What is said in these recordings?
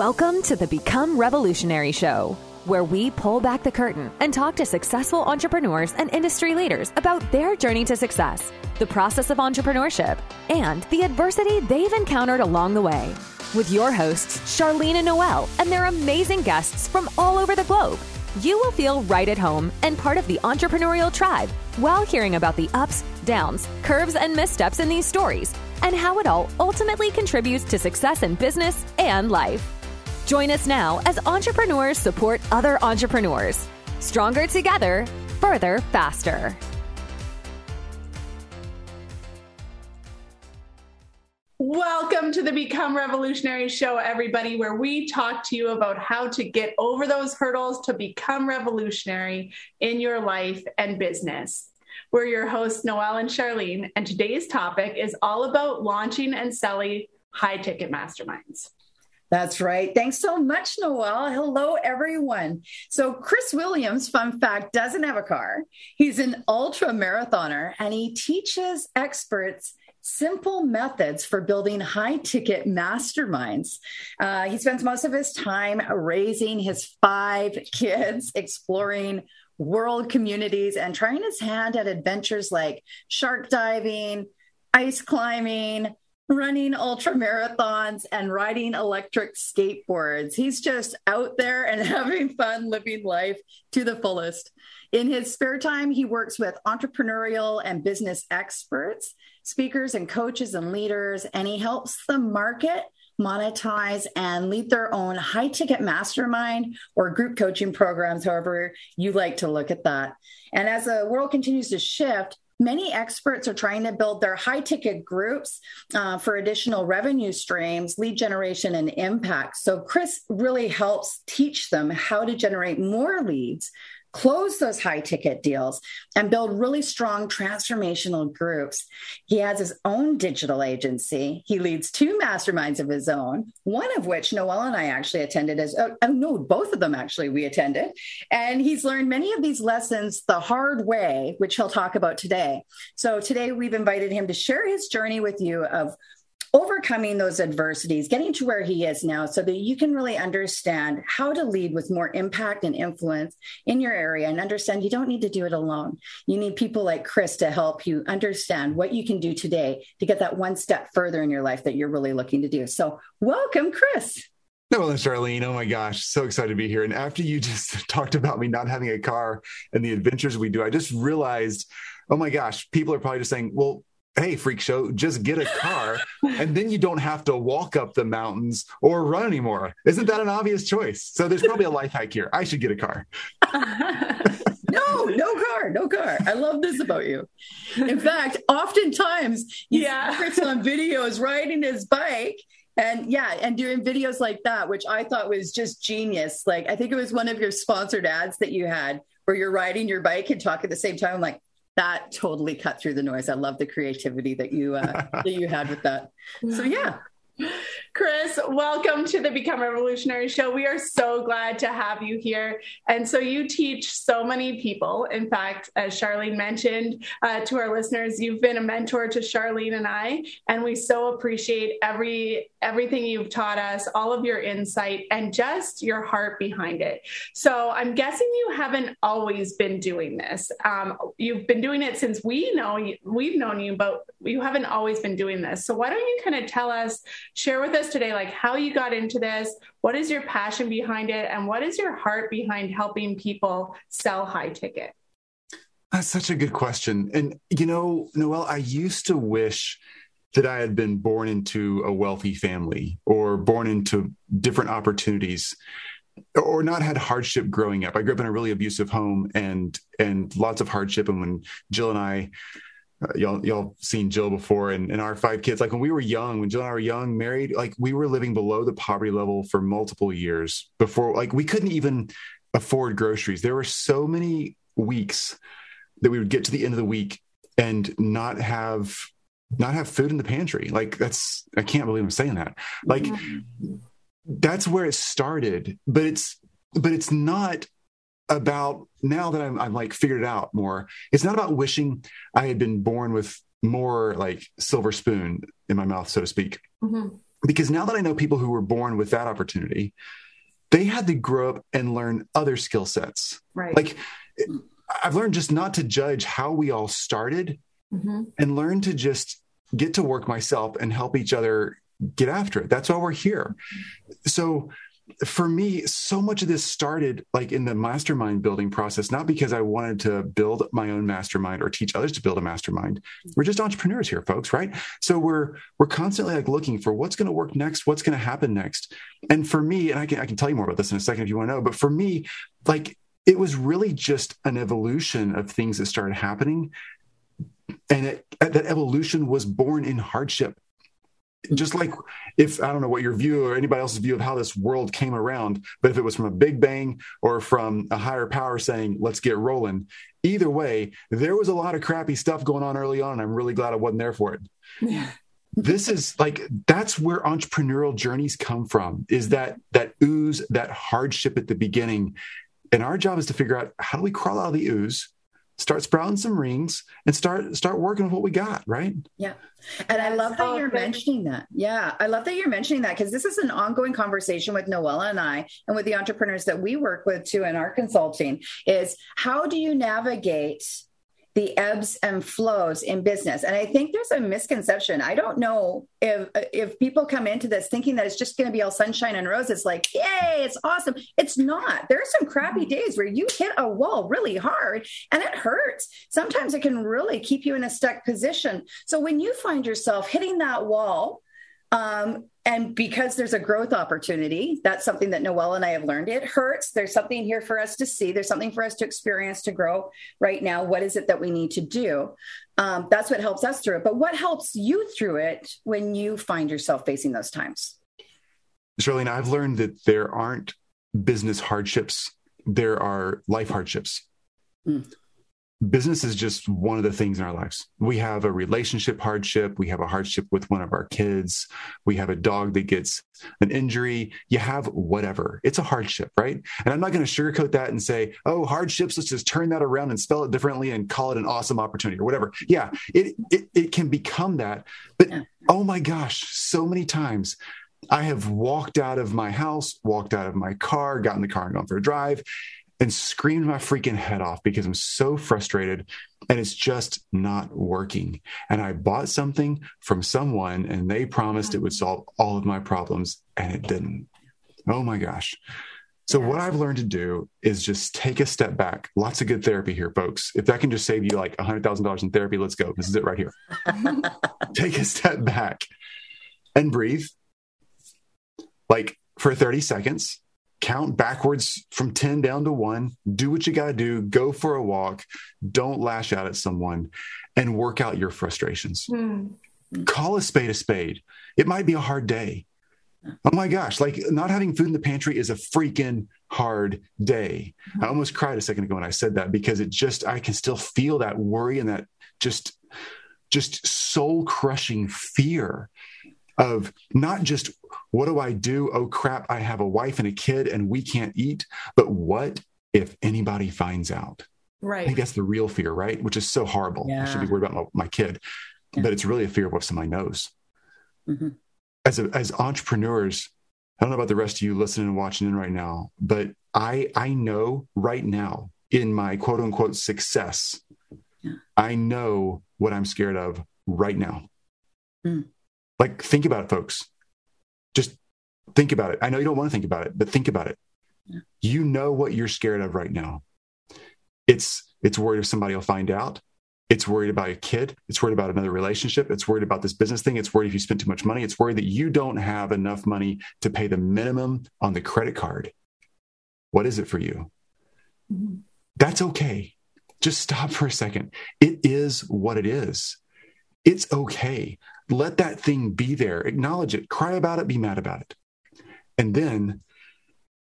Welcome to the Become Revolutionary Show, where we pull back the curtain and talk to successful entrepreneurs and industry leaders about their journey to success, the process of entrepreneurship, and the adversity they've encountered along the way. With your hosts, Charlene and Noel, and their amazing guests from all over the globe, you will feel right at home and part of the entrepreneurial tribe while hearing about the ups, downs, curves, and missteps in these stories and how it all ultimately contributes to success in business and life. Join us now as entrepreneurs support other entrepreneurs. Stronger together, further, faster. Welcome to the Become Revolutionary Show, everybody, where we talk to you about how to get over those hurdles to become revolutionary in your life and business. We're your hosts, Noel and Charlene, and today's topic is all about launching and selling high ticket masterminds. That's right. Thanks so much, Noel. Hello, everyone. So, Chris Williams, fun fact, doesn't have a car. He's an ultra marathoner and he teaches experts simple methods for building high ticket masterminds. Uh, he spends most of his time raising his five kids, exploring world communities, and trying his hand at adventures like shark diving, ice climbing, running ultra marathons and riding electric skateboards. He's just out there and having fun living life to the fullest. In his spare time, he works with entrepreneurial and business experts, speakers and coaches and leaders, and he helps them market, monetize, and lead their own high ticket mastermind or group coaching programs, however you like to look at that. And as the world continues to shift, many experts are trying to build their high ticket groups uh, for additional revenue streams, lead generation, and impact. So, Chris really helps teach them how to generate more leads close those high ticket deals and build really strong transformational groups. He has his own digital agency. He leads two masterminds of his own, one of which Noel and I actually attended as oh, no, both of them actually we attended. And he's learned many of these lessons the hard way, which he'll talk about today. So today we've invited him to share his journey with you of overcoming those adversities, getting to where he is now so that you can really understand how to lead with more impact and influence in your area and understand you don't need to do it alone. You need people like Chris to help you understand what you can do today to get that one step further in your life that you're really looking to do. So, welcome, Chris. No, Charlene. Oh my gosh, so excited to be here. And after you just talked about me not having a car and the adventures we do, I just realized, oh my gosh, people are probably just saying, well, hey freak show just get a car and then you don't have to walk up the mountains or run anymore. Isn't that an obvious choice? So there's probably a life hack here. I should get a car. No no car no car. I love this about you. In fact oftentimes yeah. Chris on videos riding his bike and yeah and doing videos like that which i thought was just genius. Like i think it was one of your sponsored ads that you had where you're riding your bike and talk at the same time. I'm like that totally cut through the noise. I love the creativity that you uh, that you had with that. So yeah, Chris, welcome to the Become Revolutionary Show. We are so glad to have you here. And so, you teach so many people. In fact, as Charlene mentioned uh, to our listeners, you've been a mentor to Charlene and I, and we so appreciate every everything you've taught us, all of your insight, and just your heart behind it. So, I'm guessing you haven't always been doing this. Um, you've been doing it since we know we've known you, but you haven't always been doing this. So, why don't you kind of tell us? share with us today like how you got into this what is your passion behind it and what is your heart behind helping people sell high ticket? That's such a good question. And you know noel i used to wish that i had been born into a wealthy family or born into different opportunities or not had hardship growing up. I grew up in a really abusive home and and lots of hardship. And when jill and i uh, y'all y'all seen Jill before and, and our five kids. Like when we were young, when Jill and I were young, married, like we were living below the poverty level for multiple years before. Like we couldn't even afford groceries. There were so many weeks that we would get to the end of the week and not have not have food in the pantry. Like that's I can't believe I'm saying that. Like mm-hmm. that's where it started, but it's but it's not about now that I'm, I'm like figured it out more. It's not about wishing I had been born with more like silver spoon in my mouth, so to speak. Mm-hmm. because now that I know people who were born with that opportunity, they had to grow up and learn other skill sets. Right. Like I've learned just not to judge how we all started mm-hmm. and learn to just get to work myself and help each other get after it. That's why we're here. So for me, so much of this started like in the mastermind building process, not because I wanted to build my own mastermind or teach others to build a mastermind. Mm-hmm. We're just entrepreneurs here, folks, right? So we're we're constantly like looking for what's going to work next, what's going to happen next. And for me, and I can I can tell you more about this in a second if you want to know, but for me, like it was really just an evolution of things that started happening. And it, that evolution was born in hardship just like if I don't know what your view or anybody else's view of how this world came around, but if it was from a big bang or from a higher power saying, let's get rolling, either way, there was a lot of crappy stuff going on early on. And I'm really glad I wasn't there for it. Yeah. this is like that's where entrepreneurial journeys come from is that that ooze that hardship at the beginning and our job is to figure out how do we crawl out of the ooze start sprouting some rings and start start working with what we got right? Yeah. And i love that you're mentioning that. Yeah. I love that you're mentioning that because this is an ongoing conversation with noella and i and with the entrepreneurs that we work with too in our consulting is how do you navigate the ebbs and flows in business. And I think there's a misconception. I don't know if if people come into this thinking that it's just going to be all sunshine and roses, like, yay, it's awesome. It's not. There are some crappy days where you hit a wall really hard and it hurts. Sometimes it can really keep you in a stuck position. So when you find yourself hitting that wall, um, and because there's a growth opportunity, that's something that Noel and I have learned. It hurts. There's something here for us to see. There's something for us to experience to grow right now. What is it that we need to do? Um, that's what helps us through it. But what helps you through it when you find yourself facing those times? Charlene, I've learned that there aren't business hardships, there are life hardships. Mm business is just one of the things in our lives. We have a relationship hardship. We have a hardship with one of our kids. We have a dog that gets an injury. You have whatever. It's a hardship, right? And I'm not going to sugarcoat that and say, oh, hardships, let's just turn that around and spell it differently and call it an awesome opportunity or whatever. Yeah, it, it, it can become that. But oh my gosh, so many times I have walked out of my house, walked out of my car, got in the car and gone for a drive and screamed my freaking head off because I'm so frustrated and it's just not working. And I bought something from someone and they promised it would mm-hmm. solve all of my problems and it didn't. Oh my gosh. So, what I've learned to do is just take a step back. Lots of good therapy here, folks. If that can just save you like $100,000 in therapy, let's go. This is it right here. take a step back and breathe like for 30 seconds count backwards from 10 down to one, do what you got to do, go for a walk, don't lash out at someone, and work out your frustrations. Mm. Call a spade a spade. It might be a hard day. Oh my gosh, like not having food in the pantry is a freaking hard day. I almost cried a second ago when I said that because it just, I can still feel that worry and that just, just soul crushing fear of not just what do I do? Oh crap, I have a wife and a kid and we can't eat. But what if anybody finds out? Right. I think that's the real fear, right? Which is so horrible. Yeah. I should be worried about my, my kid, yeah. but it's really a fear of what somebody knows. Mm-hmm. As a, as entrepreneurs, I don't know about the rest of you listening and watching in right now, but I I know right now in my quote unquote success, yeah. I know what I'm scared of right now. Mm. Like, think about it, folks. Think about it. I know you don't want to think about it, but think about it. Yeah. You know what you're scared of right now. It's it's worried if somebody will find out. It's worried about a kid. It's worried about another relationship. It's worried about this business thing. It's worried if you spend too much money. It's worried that you don't have enough money to pay the minimum on the credit card. What is it for you? Mm-hmm. That's okay. Just stop for a second. It is what it is. It's okay. Let that thing be there. Acknowledge it. Cry about it. Be mad about it. And then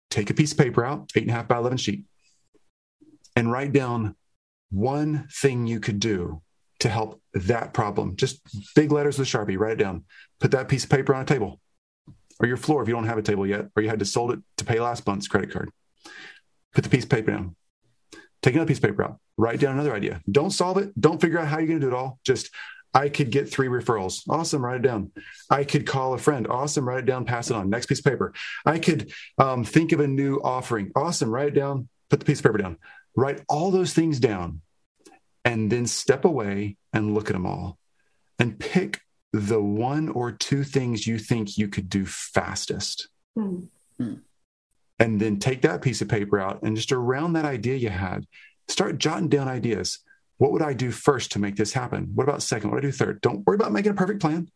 take a piece of paper out, eight and a half by 11 sheet, and write down one thing you could do to help that problem. Just big letters with Sharpie, write it down. Put that piece of paper on a table or your floor if you don't have a table yet, or you had to sold it to pay last month's credit card. Put the piece of paper down. Take another piece of paper out. Write down another idea. Don't solve it. Don't figure out how you're going to do it all. Just I could get three referrals. Awesome, write it down. I could call a friend. Awesome, write it down, pass it on. Next piece of paper. I could um, think of a new offering. Awesome, write it down, put the piece of paper down. Write all those things down and then step away and look at them all and pick the one or two things you think you could do fastest. Mm-hmm. And then take that piece of paper out and just around that idea you had, start jotting down ideas. What would I do first to make this happen? What about second? What do I do third? Don't worry about making a perfect plan.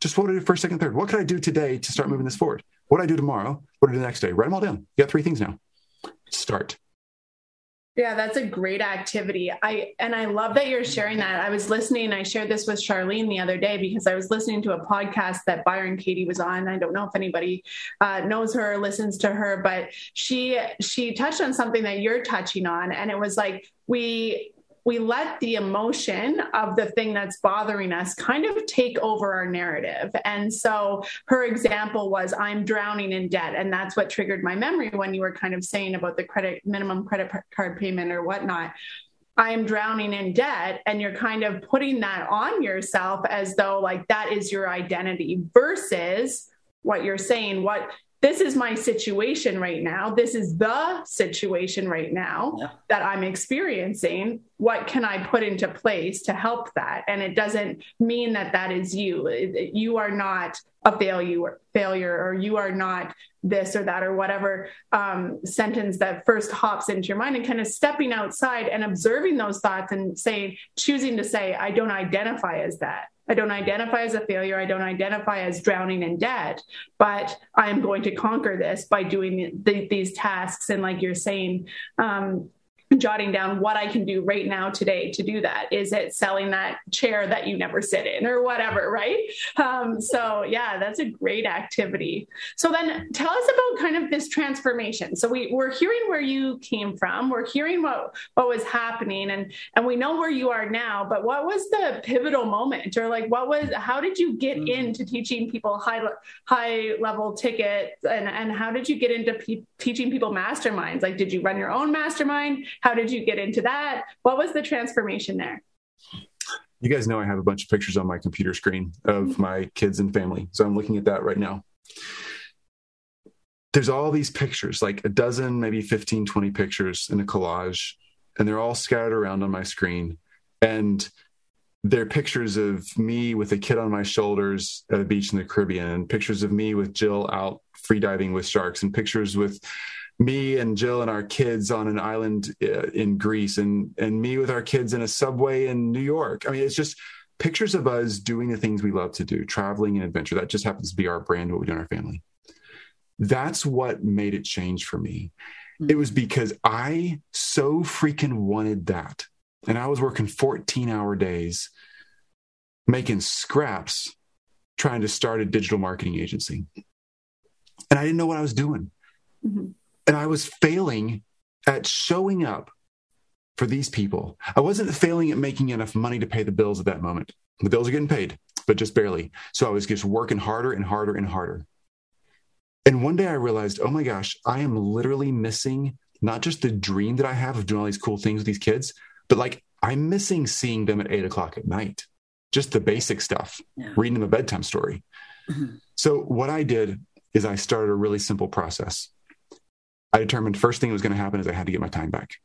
Just what would I do first, second, third? What could I do today to start moving this forward? What do I do tomorrow? What do I do the next day? Write them all down. You got three things now. Start. Yeah, that's a great activity. I and I love that you're sharing that. I was listening, I shared this with Charlene the other day because I was listening to a podcast that Byron Katie was on. I don't know if anybody uh, knows her or listens to her, but she she touched on something that you're touching on, and it was like we we let the emotion of the thing that's bothering us kind of take over our narrative. And so her example was, I'm drowning in debt. And that's what triggered my memory when you were kind of saying about the credit minimum credit card payment or whatnot. I am drowning in debt. And you're kind of putting that on yourself as though like that is your identity versus what you're saying, what this is my situation right now. This is the situation right now yeah. that I'm experiencing. What can I put into place to help that? And it doesn't mean that that is you. You are not a failure, failure, or you are not this or that or whatever um, sentence that first hops into your mind, and kind of stepping outside and observing those thoughts and saying, choosing to say, I don't identify as that I don't identify as a failure. I don't identify as drowning in debt, but I am going to conquer this by doing the, these tasks. And like you're saying, um, jotting down what I can do right now today to do that. Is it selling that chair that you never sit in or whatever, right? Um, so, yeah, that's a great activity. So, then tell us about kind of this transformation. So, we, we're hearing where you came from, we're hearing what, what was happening, and, and we know where you are now, but what was the pivotal moment or like what was, how did you get mm-hmm. into teaching people high, high level tickets and, and how did you get into pe- teaching people masterminds? Like, did you run your own mastermind? How did you get into that? What was the transformation there? You guys know I have a bunch of pictures on my computer screen of mm-hmm. my kids and family. So I'm looking at that right now. There's all these pictures, like a dozen, maybe 15, 20 pictures in a collage, and they're all scattered around on my screen. And they're pictures of me with a kid on my shoulders at a beach in the Caribbean, and pictures of me with Jill out freediving with sharks, and pictures with me and Jill and our kids on an island uh, in Greece and and me with our kids in a subway in New York. I mean, it's just pictures of us doing the things we love to do, traveling and adventure. That just happens to be our brand, what we do in our family. That's what made it change for me. Mm-hmm. It was because I so freaking wanted that. And I was working 14 hour days making scraps trying to start a digital marketing agency. And I didn't know what I was doing. Mm-hmm. And I was failing at showing up for these people. I wasn't failing at making enough money to pay the bills at that moment. The bills are getting paid, but just barely. So I was just working harder and harder and harder. And one day I realized, oh my gosh, I am literally missing not just the dream that I have of doing all these cool things with these kids, but like I'm missing seeing them at eight o'clock at night, just the basic stuff, yeah. reading them a bedtime story. Mm-hmm. So what I did is I started a really simple process. I determined first thing that was going to happen is I had to get my time back.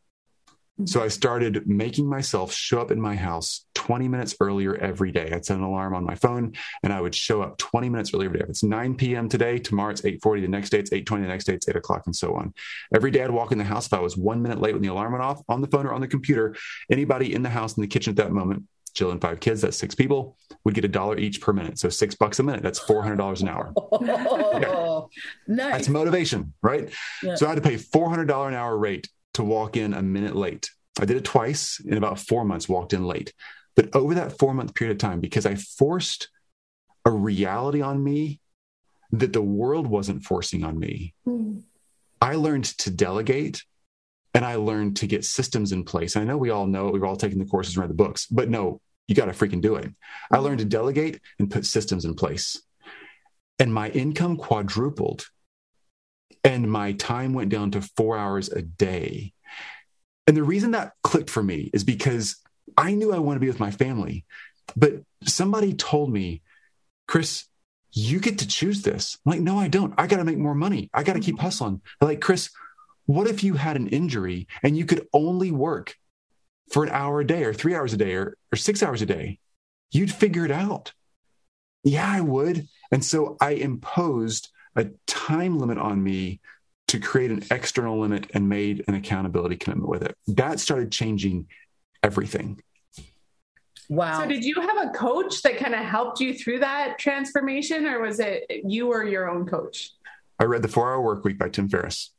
So I started making myself show up in my house 20 minutes earlier every day. I'd set an alarm on my phone and I would show up 20 minutes earlier every day. If it's 9 p.m. today, tomorrow it's 8.40, the next day it's 8.20, the next day it's 8 o'clock and so on. Every day I'd walk in the house. If I was one minute late when the alarm went off on the phone or on the computer, anybody in the house in the kitchen at that moment, Jill and five kids, that's six people, would get a dollar each per minute. So six bucks a minute, that's $400 an hour. Oh, yeah. nice. That's motivation, right? Yeah. So I had to pay $400 an hour rate to walk in a minute late. I did it twice in about four months, walked in late. But over that four month period of time, because I forced a reality on me that the world wasn't forcing on me, mm. I learned to delegate and I learned to get systems in place. I know we all know it. we've all taken the courses and read the books, but no, you got to freaking do it. I hmm. learned to delegate and put systems in place. And my income quadrupled and my time went down to four hours a day. And the reason that clicked for me is because I knew I want to be with my family, But somebody told me, Chris, you get to choose this. I'm like, no, I don't. I got to make more money. I got to keep mm-hmm. hustling. They're like, Chris, what if you had an injury and you could only work for an hour a day or three hours a day or, or six hours a day? You'd figure it out. Yeah, I would. And so I imposed a time limit on me to create an external limit and made an accountability commitment with it. That started changing everything. Wow. So did you have a coach that kind of helped you through that transformation or was it you or your own coach? I read The 4-Hour Work Week by Tim Ferriss.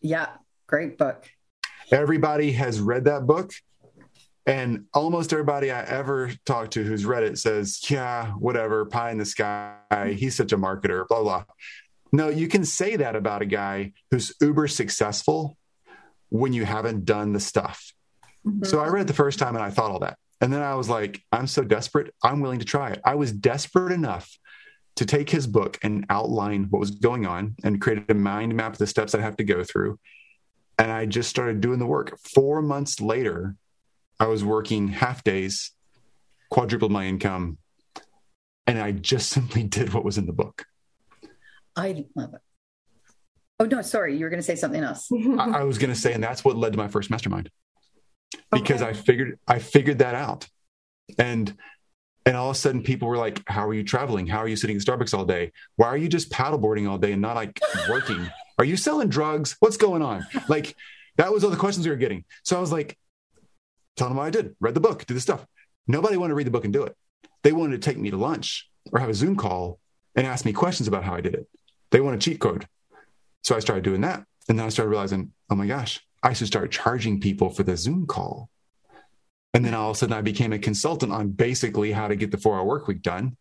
Yeah, great book. Everybody has read that book and almost everybody I ever talked to who's read it says, "Yeah, whatever, pie in the sky. He's such a marketer, blah blah." No, you can say that about a guy who's uber successful when you haven't done the stuff. Mm-hmm. So I read it the first time and I thought all that. And then I was like, I'm so desperate. I'm willing to try it. I was desperate enough to take his book and outline what was going on and create a mind map of the steps I have to go through. And I just started doing the work. Four months later, I was working half days, quadrupled my income, and I just simply did what was in the book. I love it. Oh no, sorry, you were going to say something else. I, I was going to say, and that's what led to my first mastermind because okay. I figured I figured that out. And and all of a sudden people were like, How are you traveling? How are you sitting in Starbucks all day? Why are you just paddleboarding all day and not like working? Are you selling drugs? What's going on? Like that was all the questions we were getting. So I was like, tell them what I did, read the book, did the stuff. Nobody wanted to read the book and do it. They wanted to take me to lunch or have a Zoom call and ask me questions about how I did it. They want a cheat code. So I started doing that. And then I started realizing, oh my gosh, I should start charging people for the Zoom call. And then all of a sudden I became a consultant on basically how to get the four hour work week done.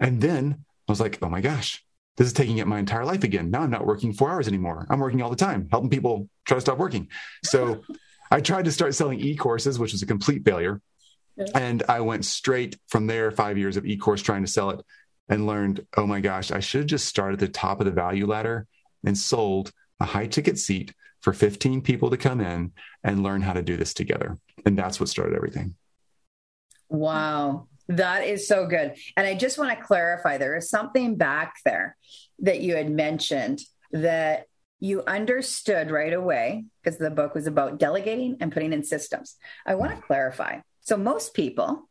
And then I was like, oh my gosh, this is taking up my entire life again. Now I'm not working four hours anymore. I'm working all the time, helping people try to stop working. So I tried to start selling e courses, which was a complete failure. And I went straight from there, five years of e course trying to sell it and learned, oh my gosh, I should have just started at the top of the value ladder and sold a high ticket seat for 15 people to come in and learn how to do this together. And that's what started everything. Wow. That is so good. And I just want to clarify there is something back there that you had mentioned that you understood right away because the book was about delegating and putting in systems. I want to mm. clarify. So, most people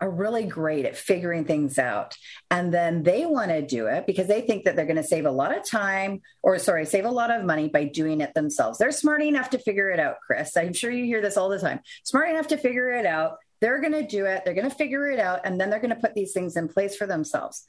are really great at figuring things out. And then they want to do it because they think that they're going to save a lot of time or, sorry, save a lot of money by doing it themselves. They're smart enough to figure it out, Chris. I'm sure you hear this all the time. Smart enough to figure it out. They're going to do it. They're going to figure it out. And then they're going to put these things in place for themselves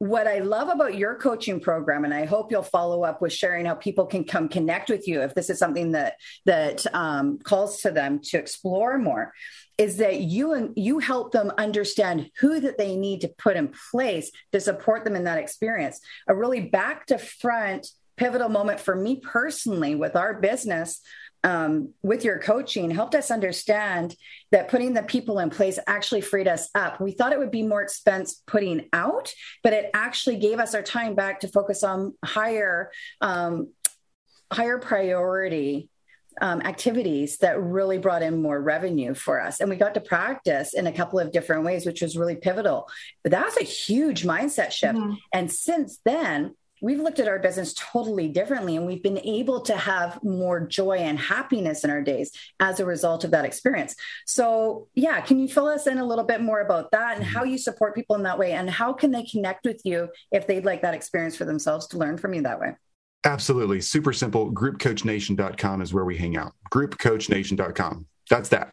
what I love about your coaching program, and I hope you'll follow up with sharing how people can come connect with you if this is something that that um, calls to them to explore more, is that you and you help them understand who that they need to put in place to support them in that experience. A really back to front pivotal moment for me personally with our business um, with your coaching helped us understand that putting the people in place actually freed us up. We thought it would be more expense putting out, but it actually gave us our time back to focus on higher, um, higher priority um, activities that really brought in more revenue for us. And we got to practice in a couple of different ways, which was really pivotal. But that was a huge mindset shift. Mm-hmm. And since then, we've looked at our business totally differently and we've been able to have more joy and happiness in our days as a result of that experience. So, yeah, can you fill us in a little bit more about that and how you support people in that way and how can they connect with you if they'd like that experience for themselves to learn from you that way? Absolutely. Super simple. Groupcoachnation.com is where we hang out. Groupcoachnation.com. That's that.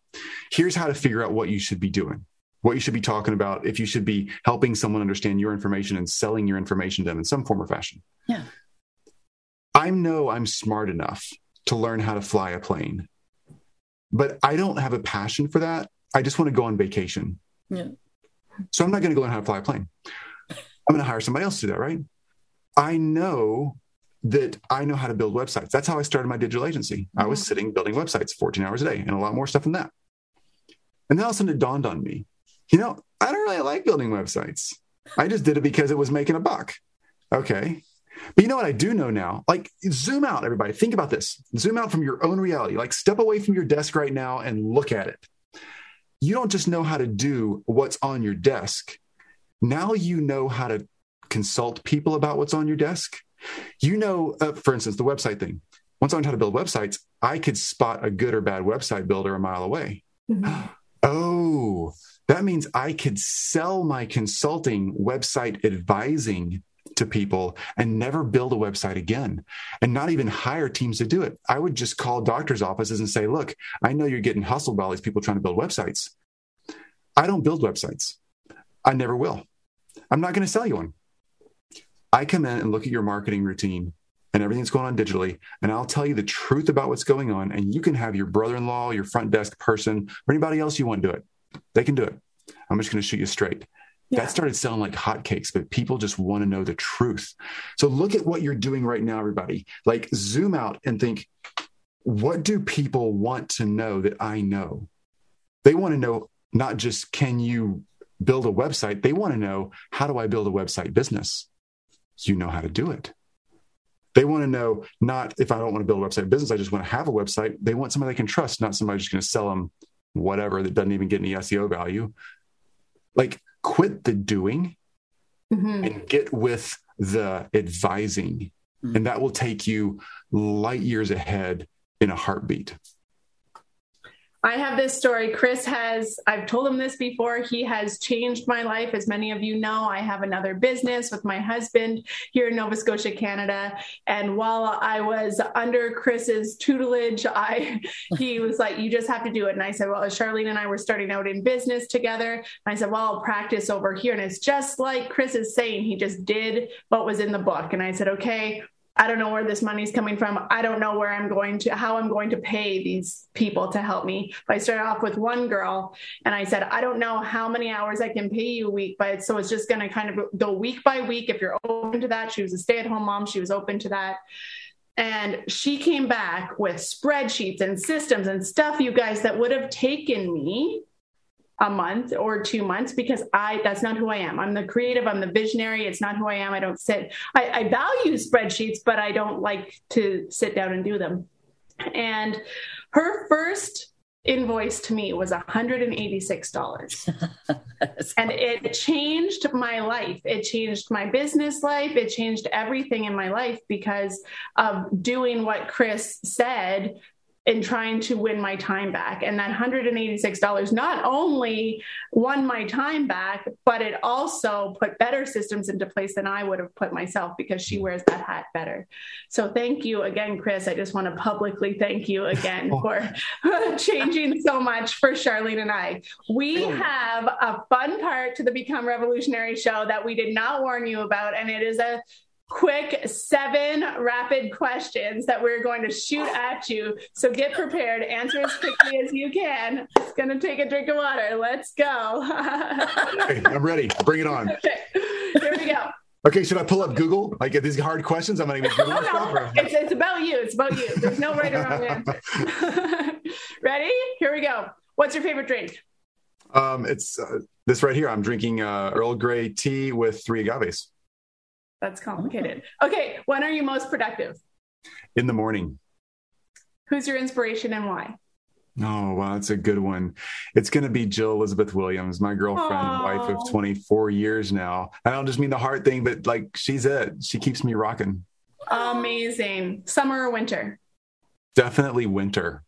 Here's how to figure out what you should be doing what you should be talking about, if you should be helping someone understand your information and selling your information to them in some form or fashion. Yeah. I know I'm smart enough to learn how to fly a plane, but I don't have a passion for that. I just want to go on vacation. Yeah. So I'm not going to go learn how to fly a plane. I'm going to hire somebody else to do that, right? I know that I know how to build websites. That's how I started my digital agency. Mm-hmm. I was mm-hmm. sitting building websites 14 hours a day and a lot more stuff than that. And then all of a sudden it dawned on me you know, I don't really like building websites. I just did it because it was making a buck. Okay. But you know what I do know now? Like, zoom out, everybody. Think about this. Zoom out from your own reality. Like, step away from your desk right now and look at it. you don't just know how to do what's on your desk. Now you know how to consult people about what's on your desk. You know, uh, for instance, the website thing. Once I learned how to build websites, I could spot a good or bad website builder a mile away. Mm-hmm. Oh, that means I could sell my consulting website advising to people and never build a website again and not even hire teams to do it. I would just call doctors' offices and say, look, I know you're getting hustled by all these people trying to build websites. I don't build websites. I never will. I'm not going to sell you one. I come in and look at your marketing routine and everything that's going on digitally, and I'll tell you the truth about what's going on. And you can have your brother in law, your front desk person, or anybody else you want to do it. They can do it. I'm just going to shoot you straight. Yeah. That started selling like hotcakes, but people just want to know the truth. So look at what you're doing right now, everybody. Like zoom out and think, what do people want to know that I know? They want to know not just can you build a website, they want to know how do I build a website business? You know how to do it. They want to know not if I don't want to build a website business, I just want to have a website. They want somebody they can trust, not somebody just going to sell them whatever that doesn't even get any SEO value. Like quit the doing mm-hmm. and get with the advising. Mm-hmm. And that will take you light years ahead in a heartbeat. I have this story. Chris has, I've told him this before. He has changed my life. As many of you know, I have another business with my husband here in Nova Scotia, Canada. And while I was under Chris's tutelage, I he was like, You just have to do it. And I said, Well, Charlene and I were starting out in business together. And I said, Well, I'll practice over here. And it's just like Chris is saying, he just did what was in the book. And I said, Okay, I don't know where this money's coming from. I don't know where I'm going to, how I'm going to pay these people to help me. But I started off with one girl and I said, I don't know how many hours I can pay you a week, but so it's just going to kind of go week by week. If you're open to that, she was a stay at home mom. She was open to that. And she came back with spreadsheets and systems and stuff, you guys, that would have taken me a month or two months because I that's not who I am. I'm the creative, I'm the visionary. It's not who I am. I don't sit, I, I value spreadsheets, but I don't like to sit down and do them. And her first invoice to me was $186. and it changed my life. It changed my business life. It changed everything in my life because of doing what Chris said in trying to win my time back. And that $186 not only won my time back, but it also put better systems into place than I would have put myself because she wears that hat better. So thank you again, Chris. I just want to publicly thank you again oh. for changing so much for Charlene and I. We have a fun part to the Become Revolutionary show that we did not warn you about, and it is a quick seven rapid questions that we're going to shoot at you. So get prepared, answer as quickly as you can. It's going to take a drink of water. Let's go. okay, I'm ready. Bring it on. Okay, here we go. Okay, should I pull up Google? Like get these hard questions? I'm going to Google no, no. It's, it's about you. It's about you. There's no right or wrong answer. Ready? Here we go. What's your favorite drink? Um, it's uh, this right here. I'm drinking uh, Earl Grey tea with three agaves. That's complicated. Okay, when are you most productive? In the morning. Who's your inspiration and why? Oh, wow, that's a good one. It's going to be Jill Elizabeth Williams, my girlfriend and wife of 24 years now. I don't just mean the heart thing, but like she's it. She keeps me rocking. Amazing. Summer or winter? Definitely winter.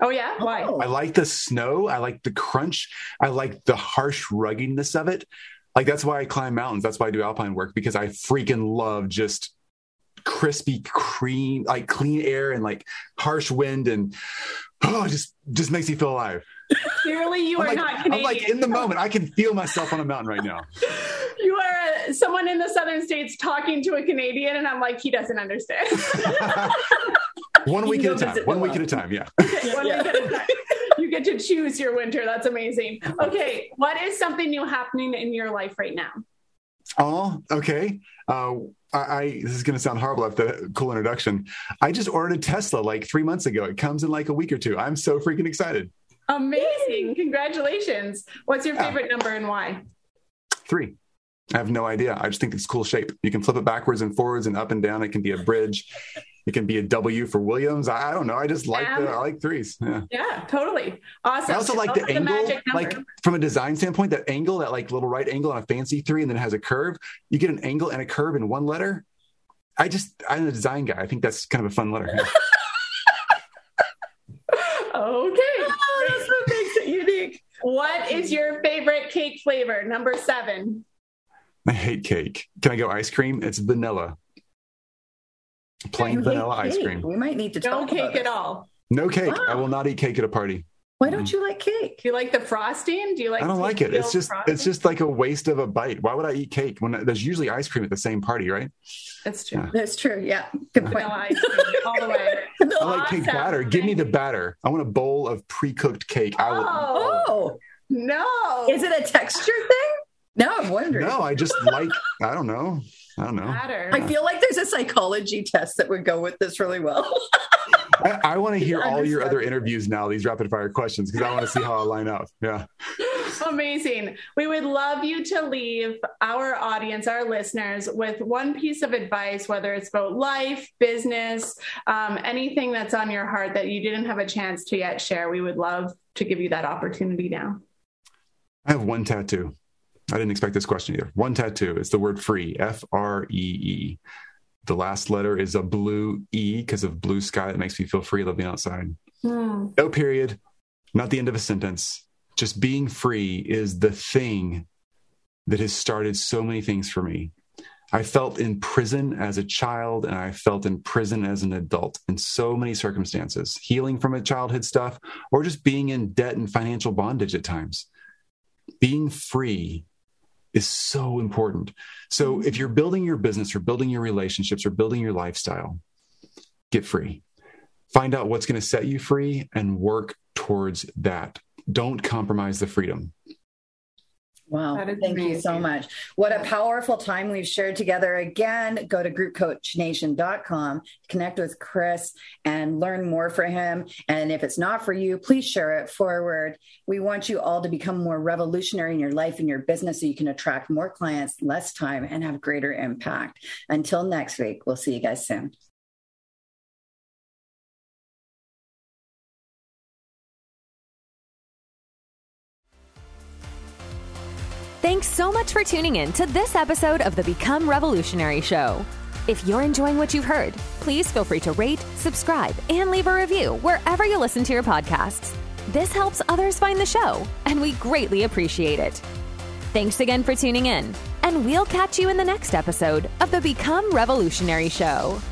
Oh, yeah? Why? I like the snow. I like the crunch. I like the harsh ruggedness of it. Like that's why I climb mountains. That's why I do alpine work because I freaking love just crispy cream like clean air and like harsh wind and oh just just makes me feel alive. Clearly you I'm are like, not Canadian. I'm like in the moment I can feel myself on a mountain right now. You are a, someone in the southern states talking to a Canadian and I'm like he doesn't understand. One week at a time. one week at a time yeah, okay, one yeah. week at a time. You get to choose your winter. That's amazing. Okay, what is something new happening in your life right now? Oh, okay. Uh, I, I, this is going to sound horrible after that cool introduction. I just ordered a Tesla like three months ago. It comes in like a week or two. I'm so freaking excited. Amazing! Congratulations. What's your favorite number and why? Three. I have no idea. I just think it's cool shape. You can flip it backwards and forwards and up and down. It can be a bridge. It can be a W for Williams. I, I don't know. I just like Um, the I like threes. Yeah. Yeah, totally. Awesome. I also like Those the angle, magic like from a design standpoint, that angle, that like little right angle on a fancy three, and then it has a curve. You get an angle and a curve in one letter. I just, I'm a design guy. I think that's kind of a fun letter. Yeah. okay. Oh, that's what makes it unique. What is your favorite cake flavor? Number seven. I hate cake. Can I go ice cream? It's vanilla. Plain You vanilla ice cake. cream. We might need to No talk cake about at this. all. No cake. I will not eat cake at a party. Why don't you like cake? Do you like the frosting? Do you like? I don't like it. It's just frosting? it's just like a waste of a bite. Why would I eat cake when there's usually ice cream at the same party, right? That's true. Yeah. That's true. Yeah. Good point. Vanilla ice cream all the way. I like cake batter. Give me the batter. I want a bowl of pre-cooked cake. I will. Oh Oh, no! is it a texture thing? No, I'm wondering. No, I just like. I don't know. I don't know. batter? I feel like there's a psychology test that would go with this really well. I, I want to hear all your other interviews now. These rapid fire questions because I want to see how I line up. Yeah. Amazing. We would love you to leave our audience, our listeners, with one piece of advice, whether it's about life, business, um, anything that's on your heart that you didn't have a chance to yet share. We would love to give you that opportunity now. I have one tattoo. I didn't expect this question either. One tattoo. It's the word free. F R E E. The last letter is a blue E because of blue sky. It makes me feel free living outside. Hmm. No period. Not the end of a sentence. Just being free is the thing that has started so many things for me. I felt in prison as a child and I felt in prison as an adult in so many circumstances, healing from a childhood stuff or just being in debt and financial bondage at times. Being free is so important. So mm-hmm. if you're building your business or building your relationships or building your lifestyle, get free. Find out what's going to set you free and work towards that. Don't compromise the freedom. Wow. Thank you so much. What a powerful time we've shared together. Again, go to groupcoachnation.com, connect with Chris and learn more for him. And if it's not for you, please share it forward. We want you all to become more revolutionary in your life and your business so you can attract more clients, less time, and have greater impact. Until next week, we'll see you guys soon. Thanks so much for tuning in to this episode of the Become Revolutionary Show. If you're enjoying what you've heard, please feel free to rate, subscribe, and leave a review wherever you listen to your podcasts. This helps others find the show, and we greatly appreciate it. Thanks again for tuning in, and we'll catch you in the next episode of the Become Revolutionary Show.